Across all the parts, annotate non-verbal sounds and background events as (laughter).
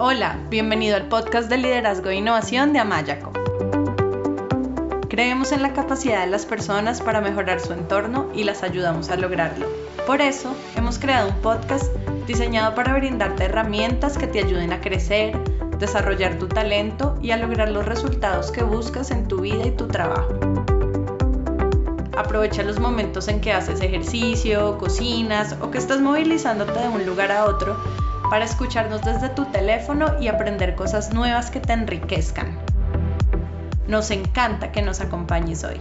Hola, bienvenido al podcast de liderazgo e innovación de Amayaco. Creemos en la capacidad de las personas para mejorar su entorno y las ayudamos a lograrlo. Por eso, hemos creado un podcast diseñado para brindarte herramientas que te ayuden a crecer, desarrollar tu talento y a lograr los resultados que buscas en tu vida y tu trabajo. Aprovecha los momentos en que haces ejercicio, cocinas o que estás movilizándote de un lugar a otro para escucharnos desde tu teléfono y aprender cosas nuevas que te enriquezcan. Nos encanta que nos acompañes hoy.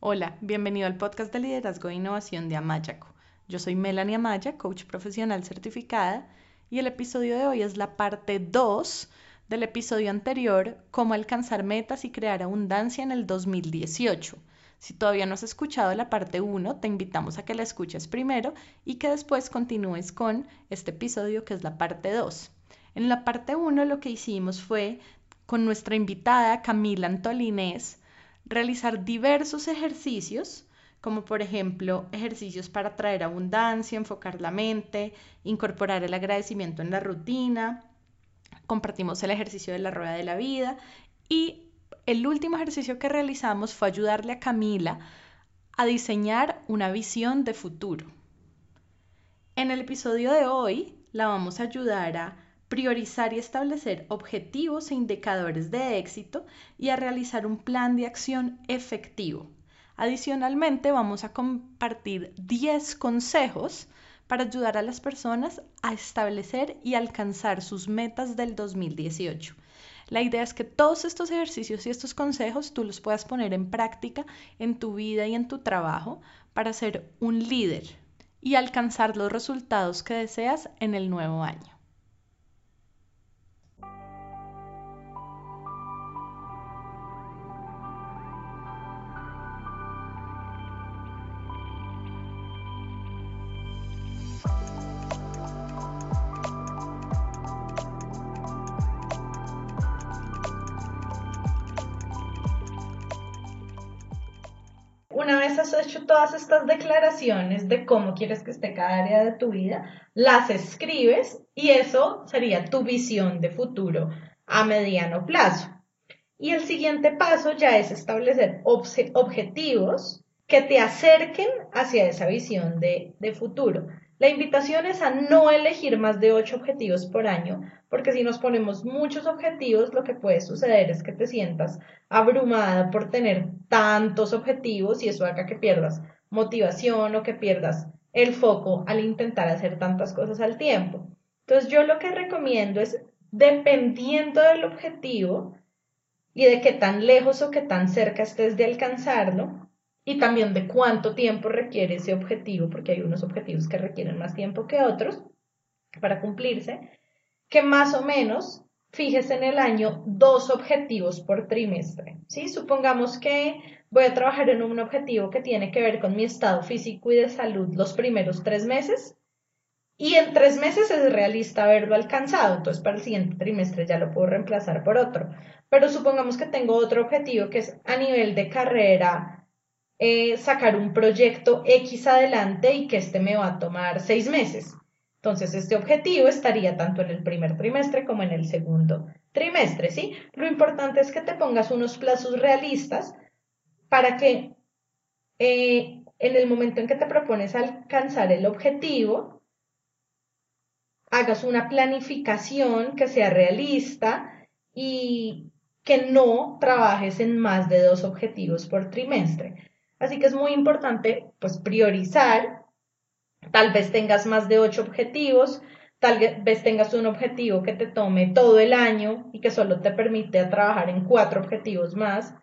Hola, bienvenido al podcast de liderazgo e innovación de Amayaco. Yo soy Melanie Amaya, coach profesional certificada, y el episodio de hoy es la parte 2 del episodio anterior, cómo alcanzar metas y crear abundancia en el 2018 si todavía no has escuchado la parte 1, te invitamos a que la escuches primero y que después continúes con este episodio que es la parte 2. En la parte 1 lo que hicimos fue con nuestra invitada Camila Antolinés realizar diversos ejercicios como por ejemplo ejercicios para traer abundancia, enfocar la mente, incorporar el agradecimiento en la rutina, compartimos el ejercicio de la rueda de la vida y el último ejercicio que realizamos fue ayudarle a Camila a diseñar una visión de futuro. En el episodio de hoy la vamos a ayudar a priorizar y establecer objetivos e indicadores de éxito y a realizar un plan de acción efectivo. Adicionalmente, vamos a compartir 10 consejos para ayudar a las personas a establecer y alcanzar sus metas del 2018. La idea es que todos estos ejercicios y estos consejos tú los puedas poner en práctica en tu vida y en tu trabajo para ser un líder y alcanzar los resultados que deseas en el nuevo año. Vez has hecho todas estas declaraciones de cómo quieres que esté cada área de tu vida, las escribes y eso sería tu visión de futuro a mediano plazo. Y el siguiente paso ya es establecer objetivos que te acerquen hacia esa visión de, de futuro. La invitación es a no elegir más de ocho objetivos por año, porque si nos ponemos muchos objetivos, lo que puede suceder es que te sientas abrumada por tener tantos objetivos y eso haga que pierdas motivación o que pierdas el foco al intentar hacer tantas cosas al tiempo. Entonces yo lo que recomiendo es, dependiendo del objetivo y de qué tan lejos o qué tan cerca estés de alcanzarlo, y también de cuánto tiempo requiere ese objetivo, porque hay unos objetivos que requieren más tiempo que otros para cumplirse, que más o menos fijes en el año dos objetivos por trimestre. ¿sí? Supongamos que voy a trabajar en un objetivo que tiene que ver con mi estado físico y de salud los primeros tres meses. Y en tres meses es realista haberlo alcanzado, entonces para el siguiente trimestre ya lo puedo reemplazar por otro. Pero supongamos que tengo otro objetivo que es a nivel de carrera eh, sacar un proyecto X adelante y que este me va a tomar seis meses. Entonces, este objetivo estaría tanto en el primer trimestre como en el segundo trimestre, ¿sí? Lo importante es que te pongas unos plazos realistas para que eh, en el momento en que te propones alcanzar el objetivo, hagas una planificación que sea realista y que no trabajes en más de dos objetivos por trimestre. Así que es muy importante pues priorizar. Tal vez tengas más de ocho objetivos, tal vez tengas un objetivo que te tome todo el año y que solo te permite trabajar en cuatro objetivos más.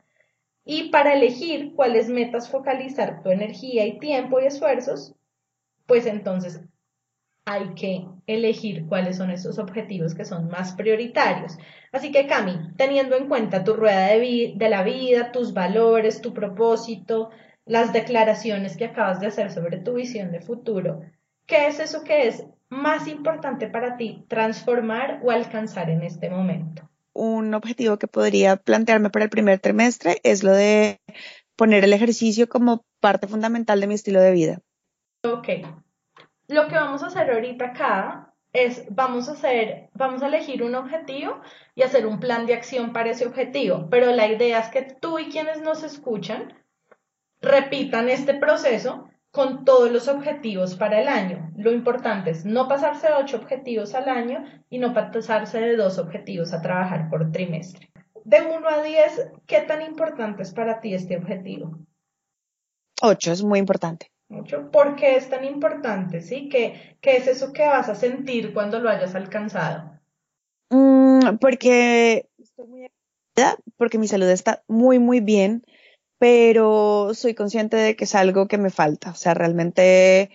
Y para elegir cuáles metas focalizar tu energía y tiempo y esfuerzos, pues entonces hay que elegir cuáles son esos objetivos que son más prioritarios. Así que Cami, teniendo en cuenta tu rueda de, de la vida, tus valores, tu propósito, las declaraciones que acabas de hacer sobre tu visión de futuro. ¿Qué es eso que es más importante para ti transformar o alcanzar en este momento? Un objetivo que podría plantearme para el primer trimestre es lo de poner el ejercicio como parte fundamental de mi estilo de vida. Ok. Lo que vamos a hacer ahorita acá es, vamos a hacer, vamos a elegir un objetivo y hacer un plan de acción para ese objetivo. Pero la idea es que tú y quienes nos escuchan repitan este proceso con todos los objetivos para el año. Lo importante es no pasarse de ocho objetivos al año y no pasarse de dos objetivos a trabajar por trimestre. De 1 a 10, ¿qué tan importante es para ti este objetivo? 8 es muy importante. ¿Por qué es tan importante? ¿Sí? ¿Qué, ¿Qué, es eso que vas a sentir cuando lo hayas alcanzado? Mm, porque estoy muy porque mi salud está muy, muy bien, pero soy consciente de que es algo que me falta. O sea, realmente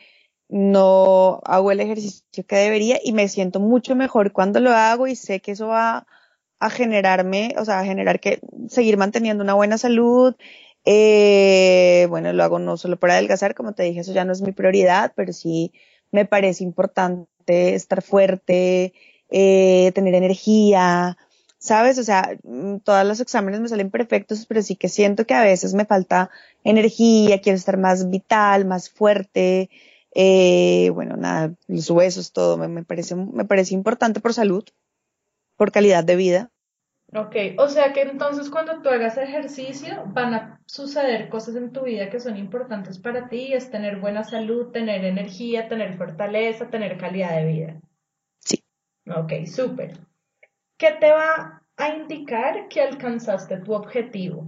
no hago el ejercicio que debería y me siento mucho mejor cuando lo hago y sé que eso va a generarme, o sea, a generar que seguir manteniendo una buena salud. Eh, bueno, lo hago no solo para adelgazar, como te dije, eso ya no es mi prioridad, pero sí me parece importante estar fuerte, eh, tener energía, ¿sabes? O sea, mm, todos los exámenes me salen perfectos, pero sí que siento que a veces me falta energía, quiero estar más vital, más fuerte. Eh, bueno, nada, los huesos, todo me, me, parece, me parece importante por salud por calidad de vida. Ok, o sea que entonces cuando tú hagas ejercicio van a suceder cosas en tu vida que son importantes para ti, es tener buena salud, tener energía, tener fortaleza, tener calidad de vida. Sí. Ok, súper. ¿Qué te va a indicar que alcanzaste tu objetivo?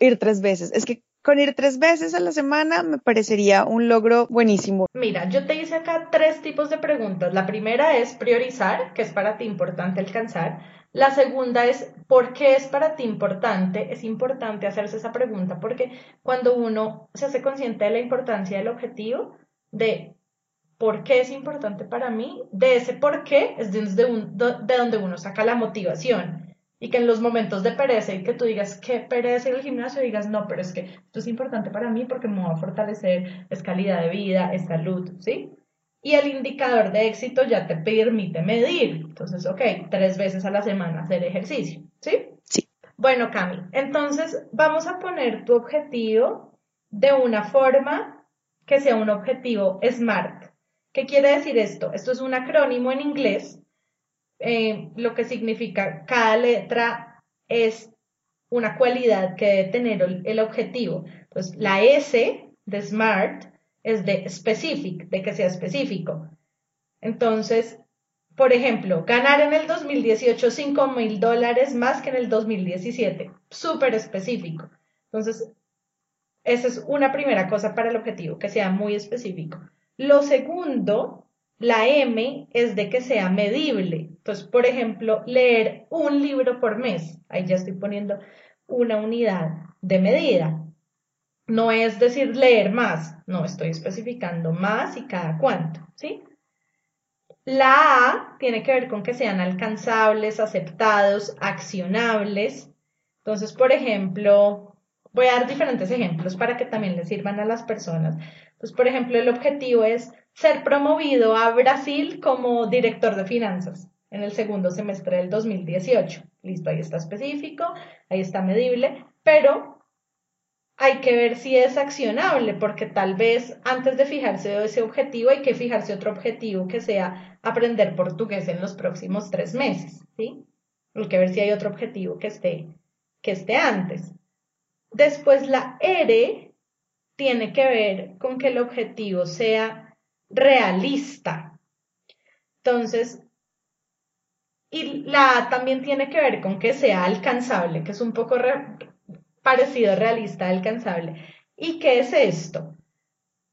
Ir tres veces. Es que con ir tres veces a la semana me parecería un logro buenísimo. Mira, yo te hice acá tres tipos de preguntas. La primera es priorizar, que es para ti importante alcanzar. La segunda es ¿por qué es para ti importante? Es importante hacerse esa pregunta porque cuando uno se hace consciente de la importancia del objetivo, de por qué es importante para mí, de ese por qué es de donde uno saca la motivación y que en los momentos de pereza y que tú digas que pereza ir al gimnasio, digas no, pero es que esto es importante para mí porque me va a fortalecer, es calidad de vida, es salud, ¿sí? Y el indicador de éxito ya te permite medir. Entonces, ok, tres veces a la semana hacer ejercicio, ¿sí? Sí. Bueno, Cami, entonces vamos a poner tu objetivo de una forma que sea un objetivo SMART. ¿Qué quiere decir esto? Esto es un acrónimo en inglés eh, lo que significa cada letra es una cualidad que debe tener el, objetivo. Entonces, la S de SMART es de specific, de que sea específico. Entonces, por ejemplo, ganar en el 2018 5 mil dólares más que en el 2017. Súper específico. Entonces, esa es una primera cosa para el objetivo, que sea muy específico. Lo segundo la M es de que sea medible. Entonces, por ejemplo, leer un libro por mes. Ahí ya estoy poniendo una unidad de medida. No es decir leer más, no estoy especificando más y cada cuánto, ¿sí? La A tiene que ver con que sean alcanzables, aceptados, accionables. Entonces, por ejemplo, voy a dar diferentes ejemplos para que también les sirvan a las personas. Entonces, por ejemplo, el objetivo es ser promovido a Brasil como director de finanzas en el segundo semestre del 2018. Listo, ahí está específico, ahí está medible, pero hay que ver si es accionable, porque tal vez antes de fijarse ese objetivo hay que fijarse otro objetivo que sea aprender portugués en los próximos tres meses, ¿sí? Hay que ver si hay otro objetivo que esté, que esté antes. Después la R tiene que ver con que el objetivo sea realista. Entonces, y la también tiene que ver con que sea alcanzable, que es un poco parecido a realista, alcanzable. ¿Y qué es esto?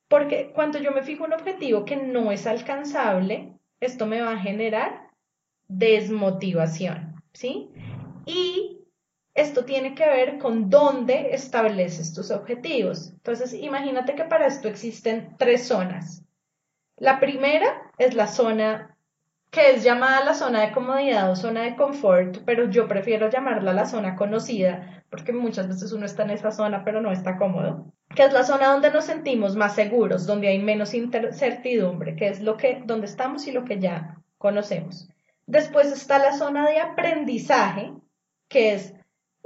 Porque cuando yo me fijo un objetivo que no es alcanzable, esto me va a generar desmotivación, ¿sí? Y esto tiene que ver con dónde estableces tus objetivos. Entonces, imagínate que para esto existen tres zonas. La primera es la zona que es llamada la zona de comodidad o zona de confort, pero yo prefiero llamarla la zona conocida, porque muchas veces uno está en esa zona pero no está cómodo, que es la zona donde nos sentimos más seguros, donde hay menos incertidumbre, que es lo que donde estamos y lo que ya conocemos. Después está la zona de aprendizaje, que es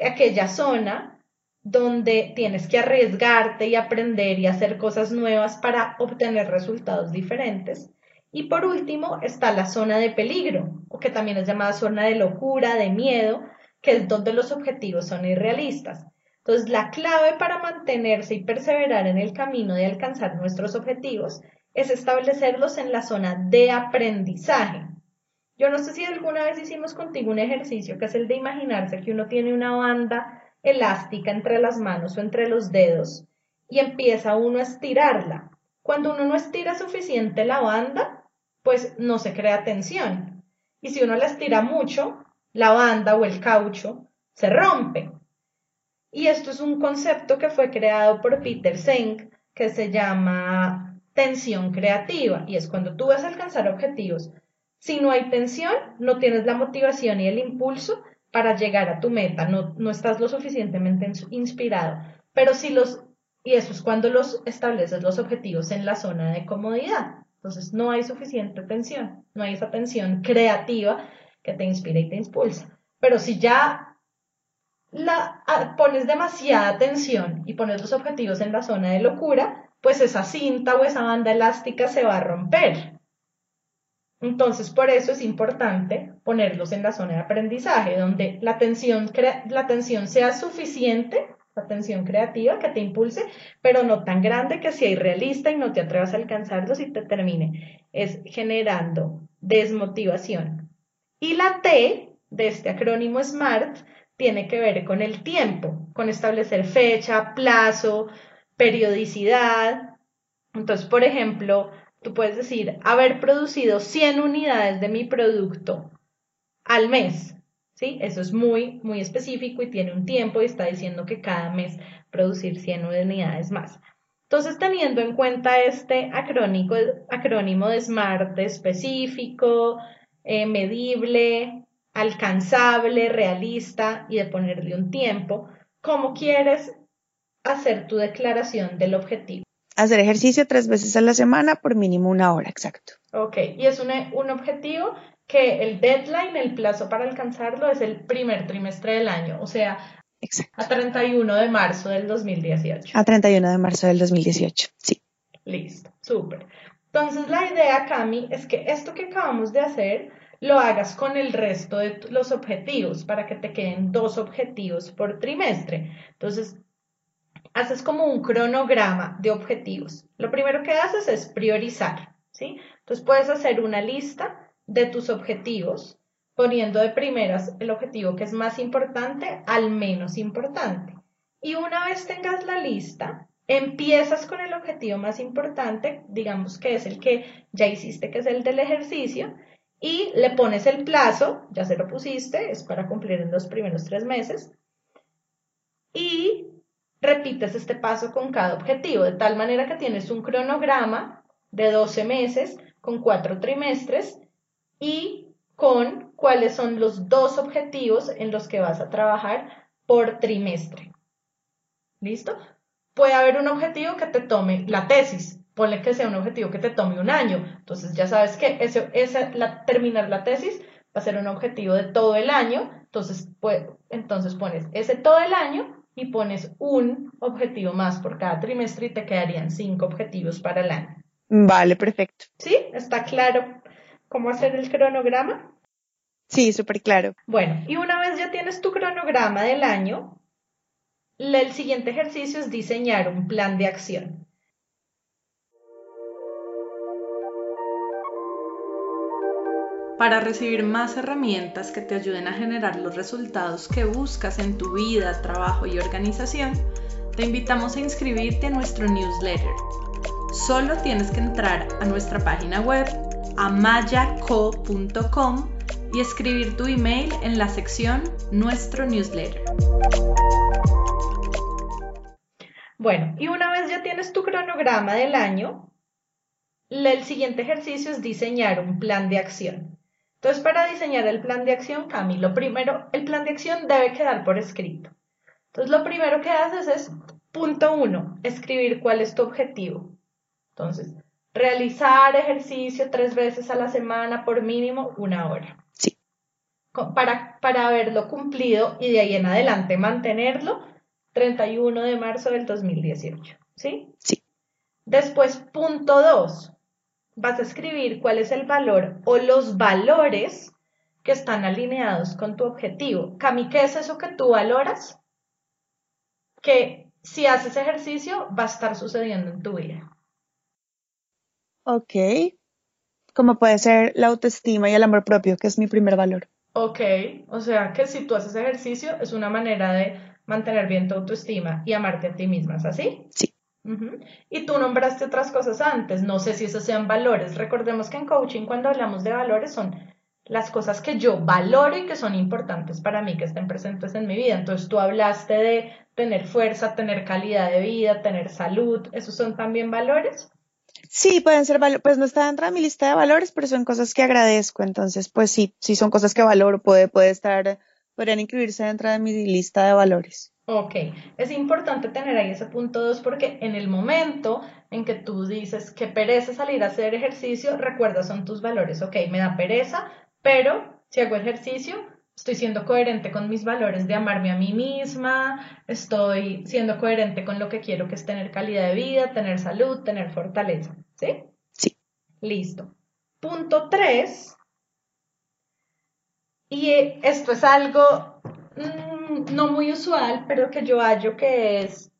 aquella zona donde tienes que arriesgarte y aprender y hacer cosas nuevas para obtener resultados diferentes. Y por último está la zona de peligro, o que también es llamada zona de locura, de miedo, que es donde los objetivos son irrealistas. Entonces, la clave para mantenerse y perseverar en el camino de alcanzar nuestros objetivos es establecerlos en la zona de aprendizaje. Yo no sé si alguna vez hicimos contigo un ejercicio que es el de imaginarse que uno tiene una banda elástica entre las manos o entre los dedos y empieza uno a estirarla. Cuando uno no estira suficiente la banda, pues no se crea tensión. Y si uno la estira mucho, la banda o el caucho se rompe. Y esto es un concepto que fue creado por Peter Seng que se llama tensión creativa y es cuando tú vas a alcanzar objetivos. Si no hay tensión, no tienes la motivación y el impulso para llegar a tu meta, no, no estás lo suficientemente inspirado. Pero si los, y eso es cuando los estableces los objetivos en la zona de comodidad. Entonces no hay suficiente tensión, no hay esa tensión creativa que te inspira y te impulsa. Pero si ya la, pones demasiada tensión y pones los objetivos en la zona de locura, pues esa cinta o esa banda elástica se va a romper. Entonces, por eso es importante ponerlos en la zona de aprendizaje, donde la tensión, la sea suficiente, la tensión creativa que te impulse, pero no tan grande que sea irrealista y no te atrevas a alcanzarlos y te termine. Es generando desmotivación. Y la T de este acrónimo SMART tiene que ver con el tiempo, con establecer fecha, plazo, periodicidad. Entonces, por ejemplo, tú puedes decir haber producido 100 unidades de mi producto al mes. ¿Sí? Eso es muy, muy específico y tiene un tiempo y está diciendo que cada mes producir 100 unidades más. Entonces, teniendo en cuenta este acrónico, acrónimo de SMART específico, eh, medible, alcanzable, realista y de ponerle un tiempo, ¿cómo quieres hacer tu declaración del objetivo? Hacer ejercicio tres veces a la semana por mínimo una hora, exacto. Ok, y es un, un objetivo que el deadline, el plazo para alcanzarlo es el primer trimestre del año, o sea, a 31 de marzo del 2018. A 31 de marzo del 2018, sí. Listo, súper. Entonces la idea, Cami, es que esto que acabamos de hacer lo hagas con el resto de los objetivos para que te queden dos objetivos por trimestre. Entonces, haces como un cronograma de objetivos. Lo primero que haces es priorizar, ¿sí? Entonces, puedes hacer una lista de tus objetivos, poniendo de primeras el objetivo que es más importante al menos importante. Y una vez tengas la lista, empiezas con el objetivo más importante, digamos que es el que ya hiciste, que es el del ejercicio, y le pones el plazo, ya se lo pusiste, es para cumplir en los primeros tres meses, y repites este paso con cada objetivo, de tal manera que tienes un cronograma de 12 meses con cuatro trimestres y con cuáles son los dos objetivos en los que vas a trabajar por trimestre. ¿Listo? Puede haber un objetivo que te tome la tesis, ponle que sea un objetivo que te tome un año. Entonces ya sabes que ese, la, terminar la tesis va a ser un objetivo de todo el año. Entonces, pues, entonces pones ese todo el año y pones un objetivo más por cada trimestre y te quedarían cinco objetivos para el año. Vale, perfecto. ¿Sí? ¿Está claro cómo hacer el cronograma? Sí, súper claro. Bueno, y una vez ya tienes tu cronograma del año, el siguiente ejercicio es diseñar un plan de acción. Para recibir más herramientas que te ayuden a generar los resultados que buscas en tu vida, trabajo y organización, te invitamos a inscribirte a nuestro newsletter. Solo tienes que entrar a nuestra página web amayaco.com y escribir tu email en la sección Nuestro newsletter. Bueno, y una vez ya tienes tu cronograma del año, el siguiente ejercicio es diseñar un plan de acción. Entonces, para diseñar el plan de acción, Cami, lo primero, el plan de acción debe quedar por escrito. Entonces, lo primero que haces es, punto uno, escribir cuál es tu objetivo. Entonces, realizar ejercicio tres veces a la semana por mínimo una hora. Sí. Para, para haberlo cumplido y de ahí en adelante mantenerlo, 31 de marzo del 2018. ¿Sí? Sí. Después, punto 2. Vas a escribir cuál es el valor o los valores que están alineados con tu objetivo. Cami, ¿qué es eso que tú valoras? Que si haces ejercicio va a estar sucediendo en tu vida. Ok. Como puede ser la autoestima y el amor propio, que es mi primer valor. Ok, o sea que si tú haces ejercicio es una manera de mantener bien tu autoestima y amarte a ti misma, ¿es así? Sí. Y tú nombraste otras cosas antes, no sé si esos sean valores. Recordemos que en coaching cuando hablamos de valores son las cosas que yo valoro y que son importantes para mí, que estén presentes en mi vida. Entonces tú hablaste de tener fuerza, tener calidad de vida, tener salud, ¿esos son también valores? Sí, pueden ser valores, pues no está dentro de mi lista de valores, pero son cosas que agradezco, entonces pues sí, sí son cosas que valoro, puede, puede estar, podrían incluirse dentro de mi lista de valores. Ok, es importante tener ahí ese punto 2 porque en el momento en que tú dices que pereza salir a hacer ejercicio, recuerda son tus valores. Ok, me da pereza, pero si hago ejercicio, estoy siendo coherente con mis valores de amarme a mí misma, estoy siendo coherente con lo que quiero que es tener calidad de vida, tener salud, tener fortaleza. ¿Sí? Sí. Listo. Punto 3. Y esto es algo mm, no muy usual, pero que yo hallo que es,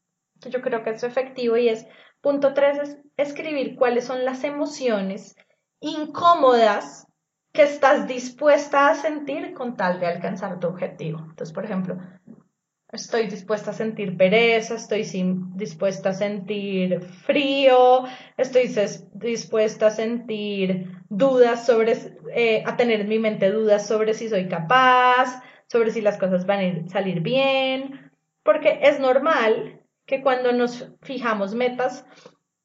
que yo creo que es efectivo y es, punto 3 es escribir cuáles son las emociones incómodas que estás dispuesta a sentir con tal de alcanzar tu objetivo. Entonces, por ejemplo, estoy dispuesta a sentir pereza, estoy dispuesta a sentir frío, estoy dispuesta a sentir dudas sobre, eh, a tener en mi mente dudas sobre si soy capaz, sobre si las cosas van a salir bien, porque es normal que cuando nos fijamos metas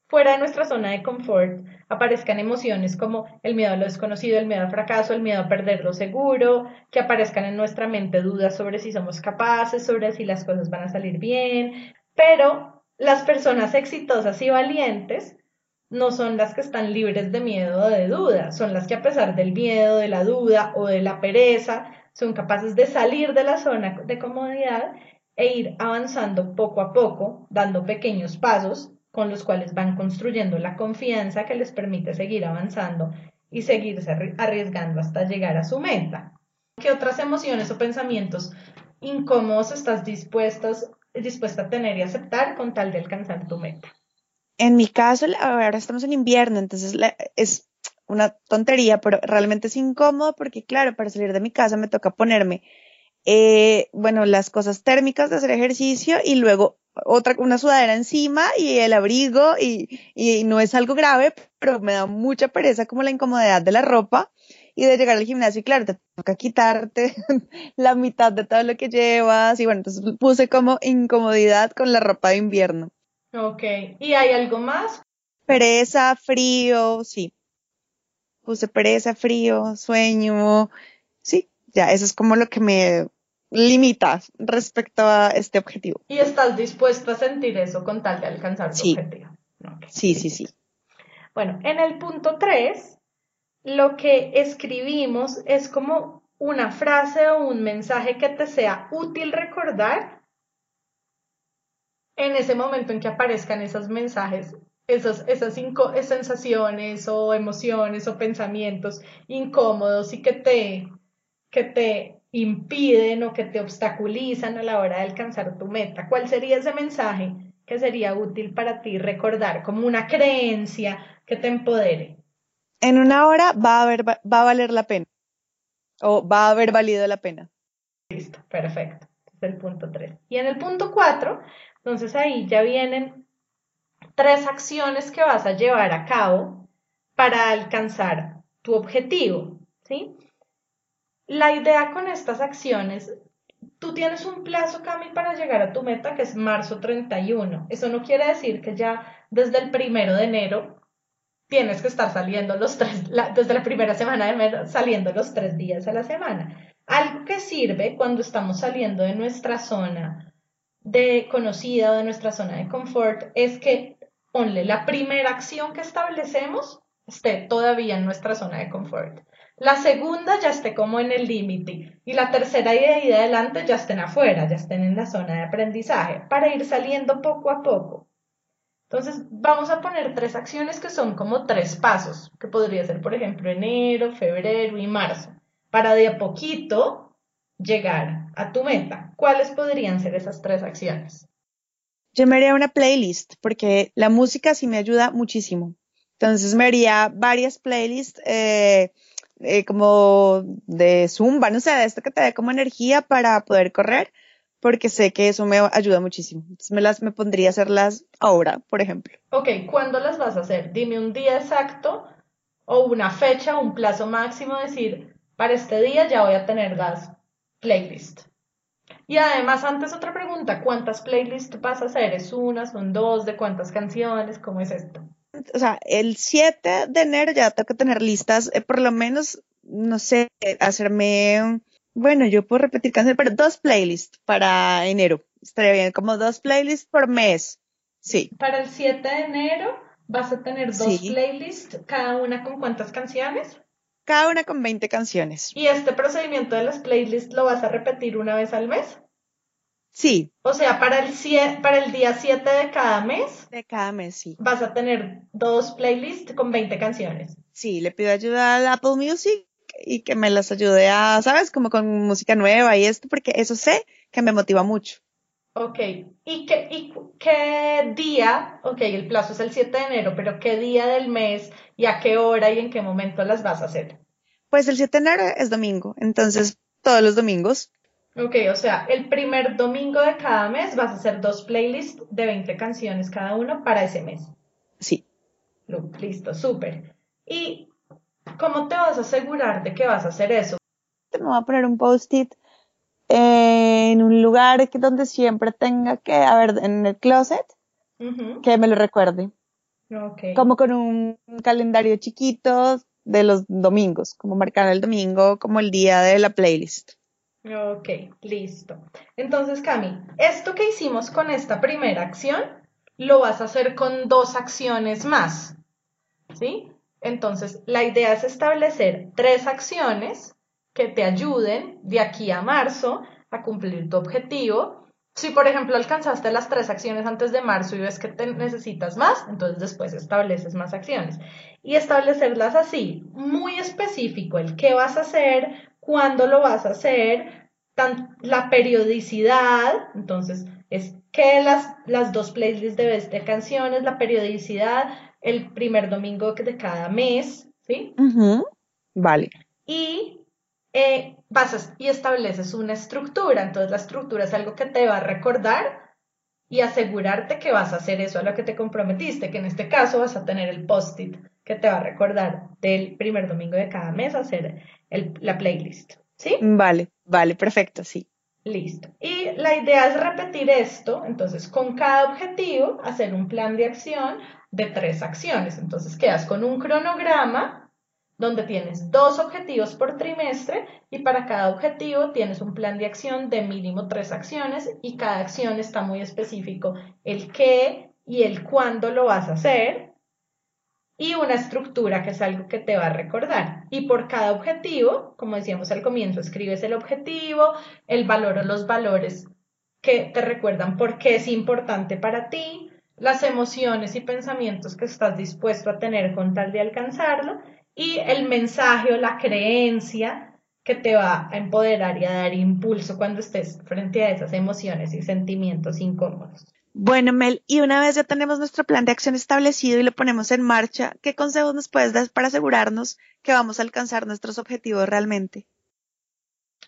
fuera de nuestra zona de confort, aparezcan emociones como el miedo a lo desconocido, el miedo al fracaso, el miedo a perder lo seguro, que aparezcan en nuestra mente dudas sobre si somos capaces, sobre si las cosas van a salir bien, pero las personas exitosas y valientes no son las que están libres de miedo o de duda, son las que a pesar del miedo, de la duda o de la pereza, son capaces de salir de la zona de comodidad e ir avanzando poco a poco, dando pequeños pasos con los cuales van construyendo la confianza que les permite seguir avanzando y seguirse arriesgando hasta llegar a su meta. ¿Qué otras emociones o pensamientos incómodos estás dispuestos, dispuesta a tener y aceptar con tal de alcanzar tu meta? En mi caso, ahora estamos en invierno, entonces es una tontería, pero realmente es incómodo porque, claro, para salir de mi casa me toca ponerme, eh, bueno, las cosas térmicas de hacer ejercicio y luego otra, una sudadera encima y el abrigo y, y no es algo grave, pero me da mucha pereza como la incomodidad de la ropa y de llegar al gimnasio y claro, te toca quitarte (laughs) la mitad de todo lo que llevas y bueno, entonces puse como incomodidad con la ropa de invierno. Ok, ¿y hay algo más? Pereza, frío, sí. Puse pereza, frío, sueño, sí, ya, eso es como lo que me limitas respecto a este objetivo. ¿Y estás dispuesto a sentir eso con tal de alcanzar tu objetivo? Sí, sí, sí. Bueno, en el punto 3, lo que escribimos es como una frase o un mensaje que te sea útil recordar en ese momento en que aparezcan esos mensajes, esas, esas sensaciones o emociones o pensamientos incómodos y que te, que te impiden o que te obstaculizan a la hora de alcanzar tu meta. ¿Cuál sería ese mensaje que sería útil para ti recordar como una creencia que te empodere? En una hora va a, haber, va a valer la pena o va a haber valido la pena. Listo, perfecto. Es el punto 3. Y en el punto 4, entonces ahí ya vienen tres acciones que vas a llevar a cabo para alcanzar tu objetivo, ¿sí? La idea con estas acciones, tú tienes un plazo, Cami, para llegar a tu meta, que es marzo 31. Eso no quiere decir que ya desde el primero de enero tienes que estar saliendo los tres, desde la primera semana de enero, saliendo los tres días a la semana. Algo que sirve cuando estamos saliendo de nuestra zona de conocida o de nuestra zona de confort es que ponle la primera acción que establecemos esté todavía en nuestra zona de confort. la segunda ya esté como en el límite y la tercera y de ahí de adelante ya estén afuera, ya estén en la zona de aprendizaje, para ir saliendo poco a poco. Entonces, vamos a poner tres acciones que son como tres pasos, que podría ser, por ejemplo, enero, febrero y marzo, para de a poquito llegar a tu meta. ¿Cuáles podrían ser esas tres acciones? Yo me haría una playlist porque la música sí me ayuda muchísimo. Entonces me haría varias playlists eh, eh, como de zumba, no sé, de esto que te dé como energía para poder correr, porque sé que eso me ayuda muchísimo. Entonces me las me pondría a hacerlas ahora, por ejemplo. Ok, ¿cuándo las vas a hacer? Dime un día exacto o una fecha, un plazo máximo, decir, para este día ya voy a tener las playlists. Y además, antes otra pregunta, ¿cuántas playlists vas a hacer? ¿Es una, son dos? ¿De cuántas canciones? ¿Cómo es esto? o sea, el 7 de enero ya tengo que tener listas, eh, por lo menos, no sé, hacerme, bueno, yo puedo repetir canciones, pero dos playlists para enero. Estaría bien, como dos playlists por mes. Sí. Para el 7 de enero vas a tener dos playlists, cada una con cuántas canciones? Cada una con 20 canciones. ¿Y este procedimiento de las playlists lo vas a repetir una vez al mes? Sí. O sea, para el, para el día 7 de cada mes. De cada mes, sí. Vas a tener dos playlists con 20 canciones. Sí, le pido ayuda a Apple Music y que me las ayude a, ¿sabes? Como con música nueva y esto, porque eso sé que me motiva mucho. Ok, ¿y qué, y qué día? Ok, el plazo es el 7 de enero, pero ¿qué día del mes y a qué hora y en qué momento las vas a hacer? Pues el 7 de enero es domingo, entonces todos los domingos. Ok, o sea, el primer domingo de cada mes vas a hacer dos playlists de 20 canciones cada uno para ese mes. Sí. Listo, súper. ¿Y cómo te vas a asegurar de que vas a hacer eso? Me voy a poner un post-it en un lugar que donde siempre tenga que, a ver, en el closet, que me lo recuerde. Okay. Como con un calendario chiquito de los domingos, como marcar el domingo como el día de la playlist. Ok, listo. Entonces, Cami, esto que hicimos con esta primera acción, lo vas a hacer con dos acciones más. ¿Sí? Entonces, la idea es establecer tres acciones que te ayuden de aquí a marzo a cumplir tu objetivo. Si, por ejemplo, alcanzaste las tres acciones antes de marzo y ves que te necesitas más, entonces después estableces más acciones. Y establecerlas así, muy específico, el qué vas a hacer, cuándo lo vas a hacer, tan, la periodicidad, entonces es que las, las dos playlists de, de canciones, la periodicidad, el primer domingo de cada mes, ¿sí? Vale. Y eh, vas y estableces una estructura, entonces la estructura es algo que te va a recordar y asegurarte que vas a hacer eso a lo que te comprometiste, que en este caso vas a tener el post-it que te va a recordar del primer domingo de cada mes hacer la playlist. ¿Sí? Vale, vale, perfecto, sí. Listo. Y la idea es repetir esto, entonces con cada objetivo hacer un plan de acción de tres acciones. Entonces quedas con un cronograma donde tienes dos objetivos por trimestre y para cada objetivo tienes un plan de acción de mínimo tres acciones y cada acción está muy específico el qué y el cuándo lo vas a hacer y una estructura que es algo que te va a recordar. Y por cada objetivo, como decíamos al comienzo, escribes el objetivo, el valor o los valores que te recuerdan por qué es importante para ti, las emociones y pensamientos que estás dispuesto a tener con tal de alcanzarlo y el mensaje o la creencia que te va a empoderar y a dar impulso cuando estés frente a esas emociones y sentimientos incómodos. Bueno, Mel, y una vez ya tenemos nuestro plan de acción establecido y lo ponemos en marcha, ¿qué consejos nos puedes dar para asegurarnos que vamos a alcanzar nuestros objetivos realmente?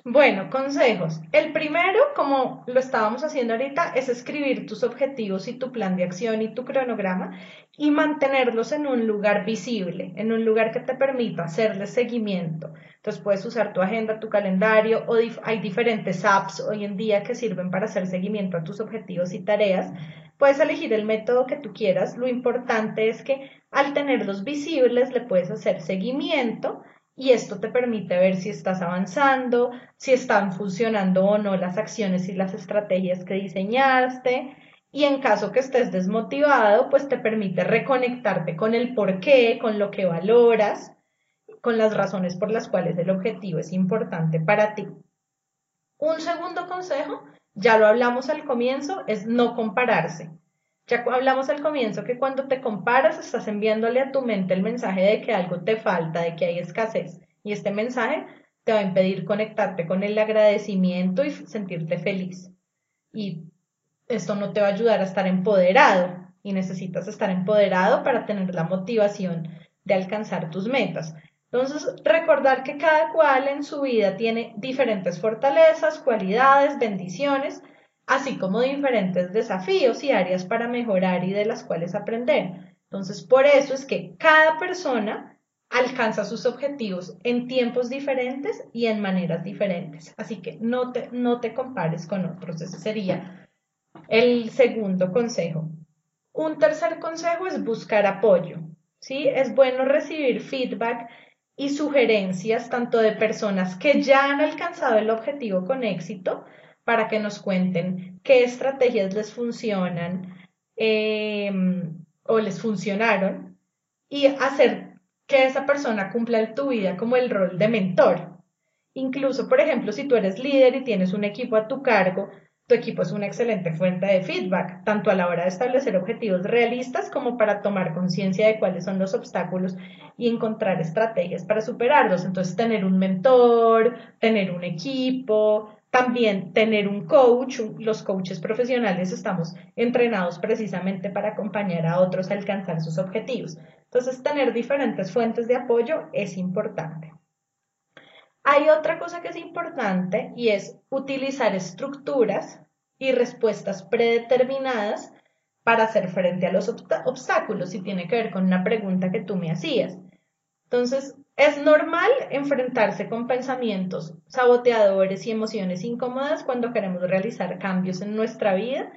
Bueno, consejos. El primero, como lo estábamos haciendo ahorita, es escribir tus objetivos y tu plan de acción y tu cronograma y mantenerlos en un lugar visible, en un lugar que te permita hacerle seguimiento. Entonces puedes usar tu agenda, tu calendario o hay diferentes apps hoy en día que sirven para hacer seguimiento a tus objetivos y tareas. Puedes elegir el método que tú quieras. Lo importante es que al tenerlos visibles le puedes hacer seguimiento y esto te permite ver si estás avanzando, si están funcionando o no las acciones y las estrategias que diseñaste. Y en caso que estés desmotivado, pues te permite reconectarte con el por qué, con lo que valoras con las razones por las cuales el objetivo es importante para ti. Un segundo consejo, ya lo hablamos al comienzo, es no compararse. Ya hablamos al comienzo que cuando te comparas estás enviándole a tu mente el mensaje de que algo te falta, de que hay escasez. Y este mensaje te va a impedir conectarte con el agradecimiento y sentirte feliz. Y esto no te va a ayudar a estar empoderado y necesitas estar empoderado para tener la motivación de alcanzar tus metas. Entonces, recordar que cada cual en su vida tiene diferentes fortalezas, cualidades, bendiciones así como diferentes desafíos y áreas para mejorar y de las cuales aprender. Entonces, por eso es que cada persona alcanza sus objetivos en tiempos diferentes y en maneras diferentes. Así que no te, no te compares con otros. Ese sería el segundo consejo. Un tercer consejo es buscar apoyo. ¿sí? Es bueno recibir feedback y sugerencias tanto de personas que ya han alcanzado el objetivo con éxito, para que nos cuenten qué estrategias les funcionan em, o les funcionaron y hacer que esa persona cumpla en tu vida como el rol de mentor. Incluso, por ejemplo, si tú eres líder y tienes un equipo a tu cargo, tu equipo es una excelente fuente de feedback, tanto a la hora de establecer objetivos realistas como para tomar conciencia de cuáles son los obstáculos y encontrar estrategias para superarlos. Entonces, tener un mentor, tener un equipo, también tener un coach, los coaches profesionales estamos entrenados precisamente para acompañar a otros a alcanzar sus objetivos. Entonces, tener diferentes fuentes de apoyo es importante. Hay otra cosa que es importante y es utilizar estructuras y respuestas predeterminadas para hacer frente a los obstáculos y tiene que ver con una pregunta que tú me hacías. Entonces, es normal enfrentarse con pensamientos saboteadores y emociones incómodas cuando queremos realizar cambios en nuestra vida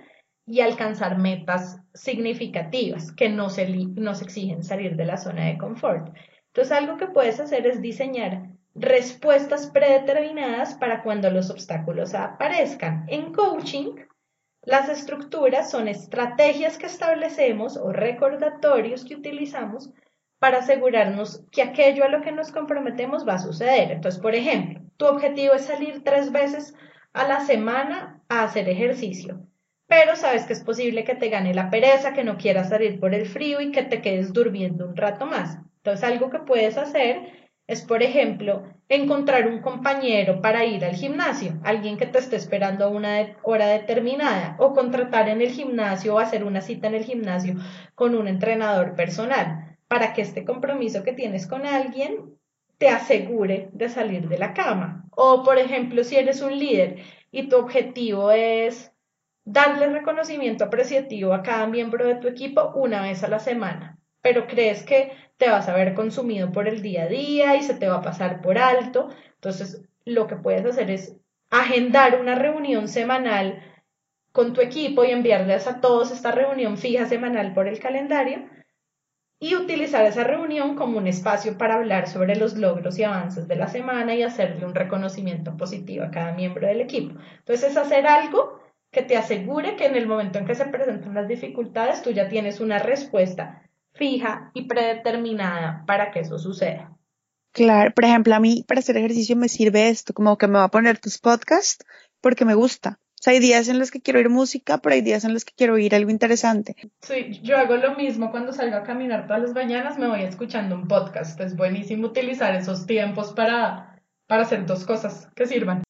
y alcanzar metas significativas que nos exigen salir de la zona de confort. Entonces, algo que puedes hacer es diseñar respuestas predeterminadas para cuando los obstáculos aparezcan. En coaching, las estructuras son estrategias que establecemos o recordatorios que utilizamos para asegurarnos que aquello a lo que nos comprometemos va a suceder. Entonces, por ejemplo, tu objetivo es salir tres veces a la semana a hacer ejercicio, pero sabes que es posible que te gane la pereza, que no quieras salir por el frío y que te quedes durmiendo un rato más. Entonces, algo que puedes hacer es, por ejemplo, encontrar un compañero para ir al gimnasio, alguien que te esté esperando a una hora determinada, o contratar en el gimnasio o hacer una cita en el gimnasio con un entrenador personal para que este compromiso que tienes con alguien te asegure de salir de la cama. O, por ejemplo, si eres un líder y tu objetivo es darle reconocimiento apreciativo a cada miembro de tu equipo una vez a la semana, pero crees que te vas a ver consumido por el día a día y se te va a pasar por alto, entonces lo que puedes hacer es agendar una reunión semanal con tu equipo y enviarles a todos esta reunión fija semanal por el calendario y utilizar esa reunión como un espacio para hablar sobre los logros y avances de la semana y hacerle un reconocimiento positivo a cada miembro del equipo. Entonces es hacer algo que te asegure que en el momento en que se presentan las dificultades tú ya tienes una respuesta fija y predeterminada para que eso suceda. Claro, por ejemplo, a mí para hacer ejercicio me sirve esto, como que me va a poner tus podcasts porque me gusta hay días en los que quiero oír música, pero hay días en los que quiero oír algo interesante. Sí, yo hago lo mismo cuando salgo a caminar todas las mañanas, me voy escuchando un podcast. Es buenísimo utilizar esos tiempos para, para hacer dos cosas que sirvan.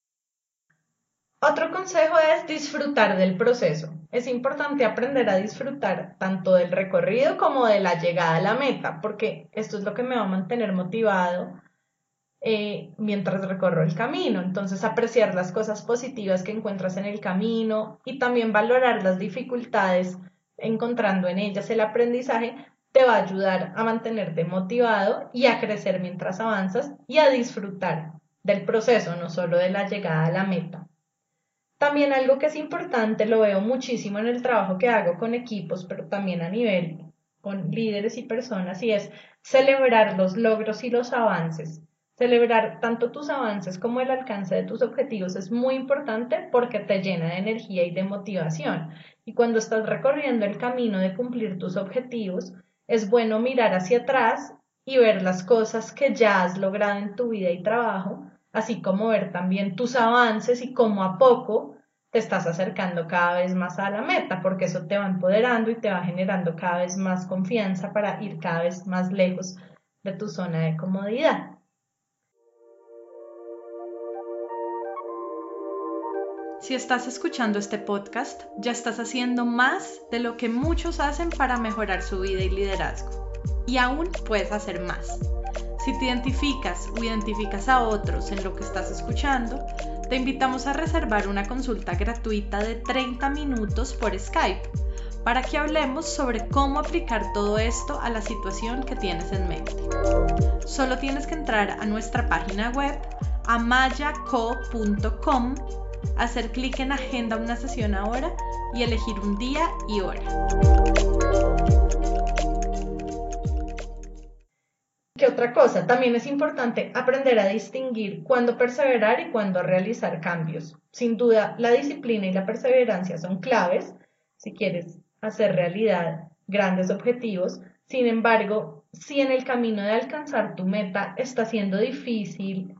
Otro consejo es disfrutar del proceso. Es importante aprender a disfrutar tanto del recorrido como de la llegada a la meta, porque esto es lo que me va a mantener motivado eh, mientras recorro el camino. Entonces, apreciar las cosas positivas que encuentras en el camino y también valorar las dificultades, encontrando en ellas el aprendizaje, te va a ayudar a mantenerte motivado y a crecer mientras avanzas y a disfrutar del proceso, no solo de la llegada a la meta. También algo que es importante, lo veo muchísimo en el trabajo que hago con equipos, pero también a nivel con líderes y personas, y es celebrar los logros y los avances. Celebrar tanto tus avances como el alcance de tus objetivos es muy importante porque te llena de energía y de motivación. Y cuando estás recorriendo el camino de cumplir tus objetivos, es bueno mirar hacia atrás y ver las cosas que ya has logrado en tu vida y trabajo, así como ver también tus avances y cómo a poco te estás acercando cada vez más a la meta, porque eso te va empoderando y te va generando cada vez más confianza para ir cada vez más lejos de tu zona de comodidad. Si estás escuchando este podcast, ya estás haciendo más de lo que muchos hacen para mejorar su vida y liderazgo. Y aún puedes hacer más. Si te identificas o identificas a otros en lo que estás escuchando, te invitamos a reservar una consulta gratuita de 30 minutos por Skype para que hablemos sobre cómo aplicar todo esto a la situación que tienes en mente. Solo tienes que entrar a nuestra página web amayaco.com, hacer clic en Agenda una sesión ahora y elegir un día y hora. ¿Qué otra cosa? También es importante aprender a distinguir cuándo perseverar y cuándo realizar cambios. Sin duda, la disciplina y la perseverancia son claves si quieres hacer realidad grandes objetivos. Sin embargo, si en el camino de alcanzar tu meta está siendo difícil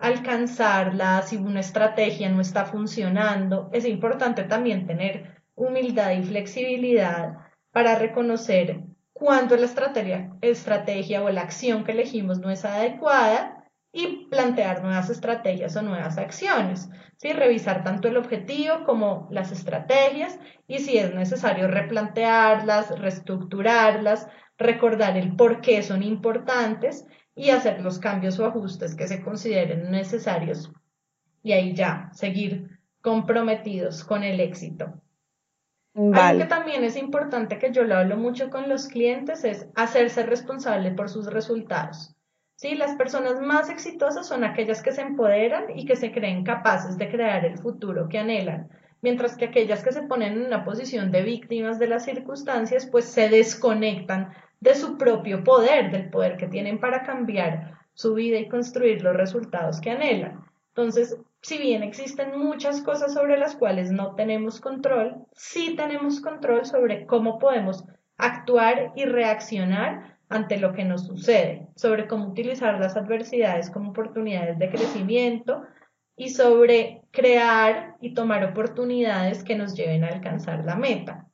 alcanzarla, si una estrategia no está funcionando, es importante también tener humildad y flexibilidad para reconocer cuando la estrategia, estrategia o la acción que elegimos no es adecuada y plantear nuevas estrategias o nuevas acciones. ¿sí? Revisar tanto el objetivo como las estrategias y si es necesario replantearlas, reestructurarlas, recordar el por qué son importantes y hacer los cambios o ajustes que se consideren necesarios y ahí ya seguir comprometidos con el éxito. Algo que también es importante que yo lo hablo mucho con los clientes es hacerse responsable por sus resultados. ¿Sí? Las personas más exitosas son aquellas que se empoderan y que se creen capaces de crear el futuro que anhelan, mientras que aquellas que se ponen en una posición de víctimas de las circunstancias, pues se desconectan de su propio poder, del poder que tienen para cambiar su vida y construir los resultados que anhelan. Entonces, si bien existen muchas cosas sobre las cuales no tenemos control, sí tenemos control sobre cómo podemos actuar y reaccionar ante lo que nos sucede, sobre cómo utilizar las adversidades como oportunidades de crecimiento y sobre crear y tomar oportunidades que nos lleven a alcanzar la meta.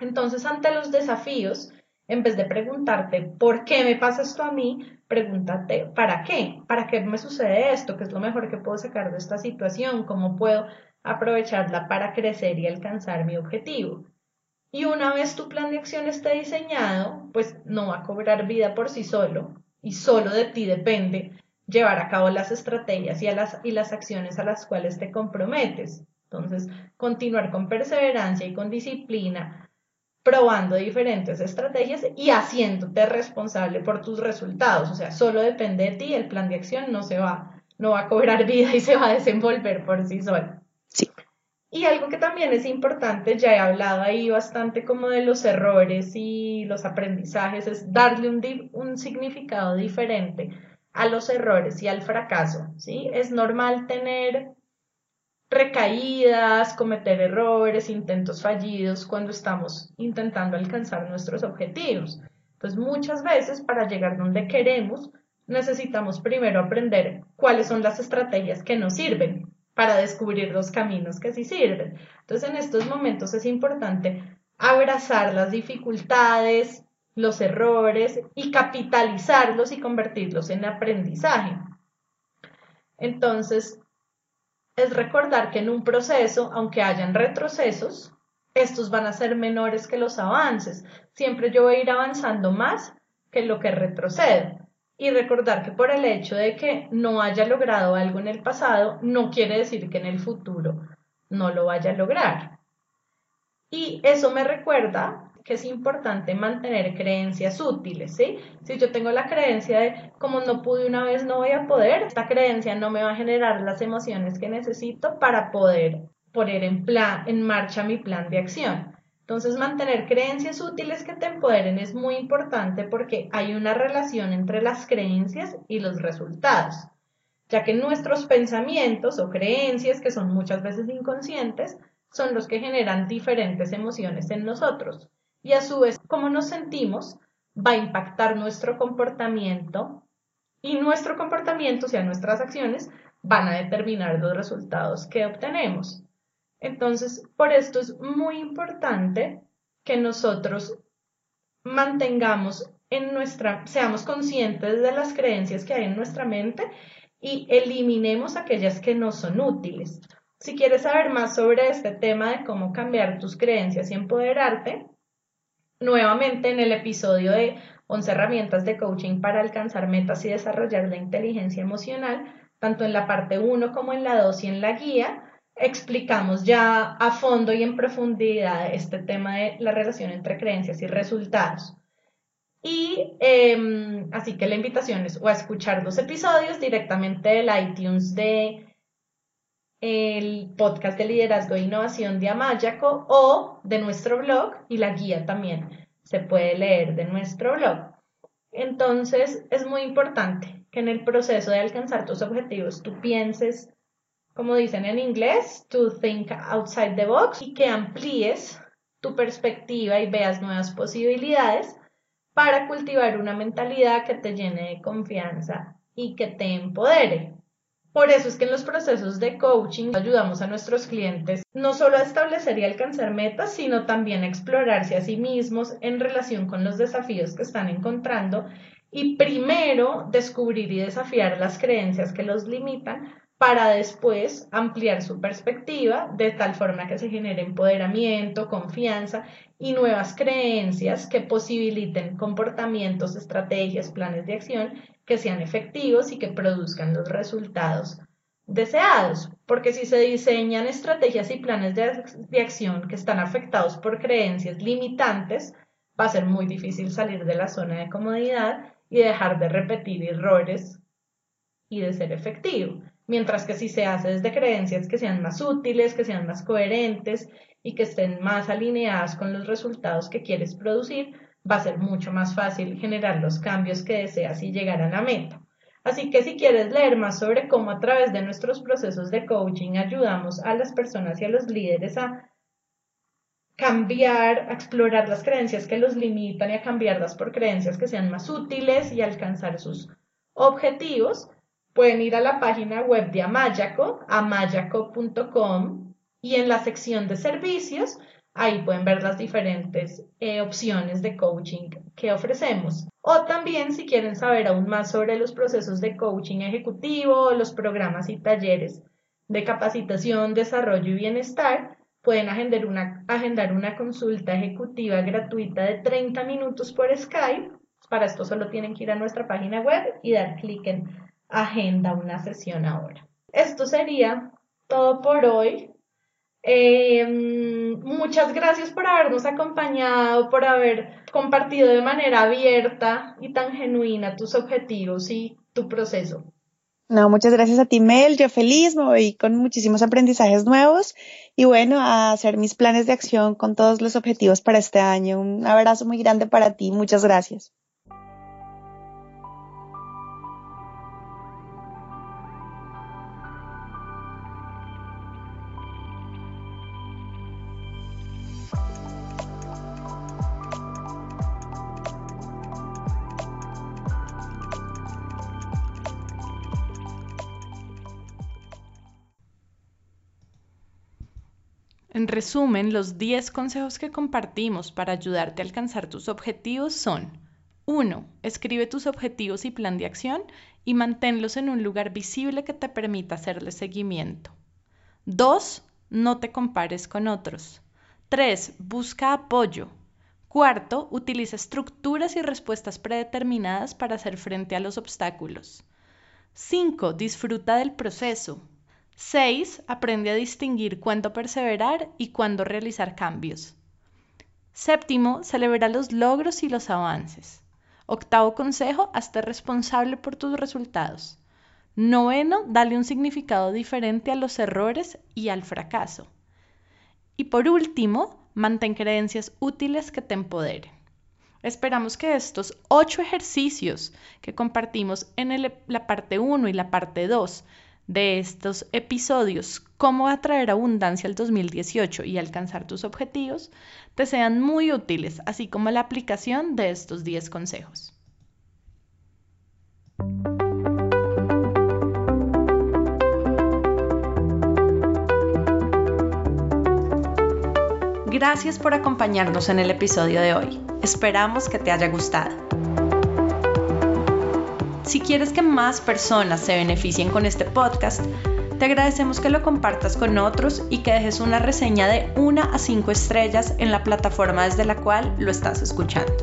Entonces, ante los desafíos, en vez de preguntarte por qué me pasa esto a mí, pregúntate para qué, para qué me sucede esto, qué es lo mejor que puedo sacar de esta situación, cómo puedo aprovecharla para crecer y alcanzar mi objetivo. Y una vez tu plan de acción esté diseñado, pues no va a cobrar vida por sí solo y solo de ti depende llevar a cabo las estrategias y, las, y las acciones a las cuales te comprometes. Entonces, continuar con perseverancia y con disciplina probando diferentes estrategias y haciéndote responsable por tus resultados. O sea, solo depende de ti, el plan de acción no se va, no va a cobrar vida y se va a desenvolver por sí solo. Sí. Y algo que también es importante, ya he hablado ahí bastante como de los errores y los aprendizajes, es darle un, un significado diferente a los errores y al fracaso, ¿sí? Es normal tener recaídas, cometer errores, intentos fallidos cuando estamos intentando alcanzar nuestros objetivos. Entonces, muchas veces para llegar donde queremos, necesitamos primero aprender cuáles son las estrategias que nos sirven para descubrir los caminos que sí sirven. Entonces, en estos momentos es importante abrazar las dificultades, los errores y capitalizarlos y convertirlos en aprendizaje. Entonces, es recordar que en un proceso, aunque hayan retrocesos, estos van a ser menores que los avances. Siempre yo voy a ir avanzando más que lo que retrocedo. Y recordar que por el hecho de que no haya logrado algo en el pasado, no quiere decir que en el futuro no lo vaya a lograr. Y eso me recuerda que es importante mantener creencias útiles, ¿sí? Si yo tengo la creencia de como no pude una vez, no voy a poder, esta creencia no me va a generar las emociones que necesito para poder poner en, plan, en marcha mi plan de acción. Entonces, mantener creencias útiles que te empoderen es muy importante porque hay una relación entre las creencias y los resultados, ya que nuestros pensamientos o creencias, que son muchas veces inconscientes, son los que generan diferentes emociones en nosotros y a su vez cómo nos sentimos va a impactar nuestro comportamiento y nuestro comportamiento, o sea, nuestras acciones, van a determinar los resultados que obtenemos. Entonces, por esto es muy importante que nosotros mantengamos en nuestra, seamos conscientes de las creencias que hay en nuestra mente y eliminemos aquellas que no son útiles. Si quieres saber más sobre este tema de cómo cambiar tus creencias y empoderarte, nuevamente en el episodio de 11 herramientas de coaching para alcanzar metas y desarrollar la inteligencia emocional, tanto en la parte 1 como en la 2 y en la guía, explicamos ya a fondo y en profundidad este tema de la relación entre creencias y resultados. Y em, así que la invitación es o a escuchar los episodios directamente del iTunes de el podcast de liderazgo e innovación de Amayaco o de nuestro blog y la guía también se puede leer de nuestro blog. Entonces es muy importante que en el proceso de alcanzar tus objetivos tú pienses, como dicen en inglés, to think outside the box y que amplíes tu perspectiva y veas nuevas posibilidades para cultivar una mentalidad que te llene de confianza y que te empodere. Por eso es que en los procesos de coaching ayudamos a nuestros clientes no solo a establecer y alcanzar metas, sino también a explorarse a sí mismos en relación con los desafíos que están encontrando y primero descubrir y desafiar las creencias que los limitan para después ampliar su perspectiva de tal forma que se genere empoderamiento, confianza y nuevas creencias que posibiliten comportamientos, estrategias, planes de acción que sean efectivos y que produzcan los resultados deseados. Porque si se diseñan estrategias y planes de, acción que están afectados por creencias limitantes, va a ser muy difícil salir de la zona de comodidad y dejar de repetir errores y de ser efectivo. Mientras que si se hace desde creencias que sean más útiles, que sean más coherentes y que estén más alineadas con los resultados que quieres producir, va a ser mucho más fácil generar los cambios que deseas y llegar a la meta. Así que si quieres leer más sobre cómo a través de nuestros procesos de coaching ayudamos a las personas y a los líderes a cambiar, a explorar las creencias que los limitan y a cambiarlas por creencias que sean más útiles y alcanzar sus objetivos, pueden ir a la página web de Amayaco, amayaco.com, y en la sección de servicios, ahí pueden ver las diferentes eh, opciones de coaching que ofrecemos. O también si quieren saber aún más sobre los procesos de coaching ejecutivo, los programas y talleres de capacitación, desarrollo y bienestar, pueden agendar una, agendar una consulta ejecutiva gratuita de 30 minutos por Skype. Para esto solo tienen que ir a nuestra página web y dar clic en agenda una sesión ahora. Esto sería todo por hoy. Em, muchas gracias por habernos acompañado, por haber compartido de manera abierta y tan genuina tus objetivos y tu proceso. No, muchas gracias a ti, Mel. Yo feliz, me voy con muchísimos aprendizajes nuevos y bueno, a hacer mis planes de acción con todos los objetivos para este año. Un abrazo muy grande para ti. Muchas gracias. En resumen, los 10 consejos que compartimos para ayudarte a alcanzar tus objetivos son 1. Escribe tus objetivos y plan de acción y manténlos en un lugar visible que te permita hacerle seguimiento. 2. No te compares con otros. 3. Busca apoyo. Cuarto, utiliza estructuras y respuestas predeterminadas para hacer frente a los obstáculos. 5. Disfruta del proceso. 6. Aprende a distinguir cuándo perseverar y cuándo realizar cambios. Séptimo, celebra los logros y los avances. Octavo consejo, hazte responsable por tus resultados. Noveno, dale un significado diferente a los errores y al fracaso. Y por último, mantén creencias útiles que te empoderen. Esperamos que estos ocho ejercicios que compartimos en la parte 1 y la parte 2 de estos episodios, cómo atraer abundancia al 2018 y alcanzar tus objetivos, te sean muy útiles, así como la aplicación de estos 10 consejos. Gracias por acompañarnos en el episodio de hoy. Esperamos que te haya gustado. Si quieres que más personas se beneficien con este podcast, te agradecemos que lo compartas con otros y que dejes una reseña de 1 a 5 estrellas en la plataforma desde la cual lo estás escuchando.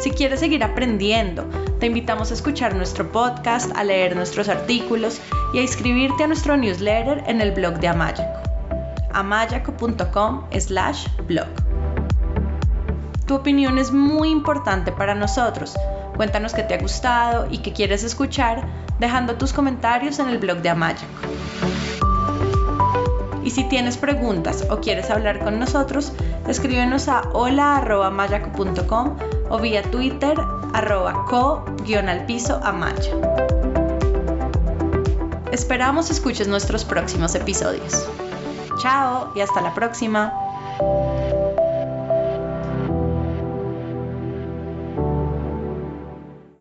Si quieres seguir aprendiendo, te invitamos a escuchar nuestro podcast, a leer nuestros artículos y a inscribirte a nuestro newsletter en el blog de Amayaco, amayaco.com slash blog. Tu opinión es muy importante para nosotros Cuéntanos qué te ha gustado y qué quieres escuchar dejando tus comentarios en el blog de Amayaco. Y si tienes preguntas o quieres hablar con nosotros, escríbenos a hola.mayaco.com o vía Twitter arroba amaya. Esperamos escuches nuestros próximos episodios. Chao y hasta la próxima.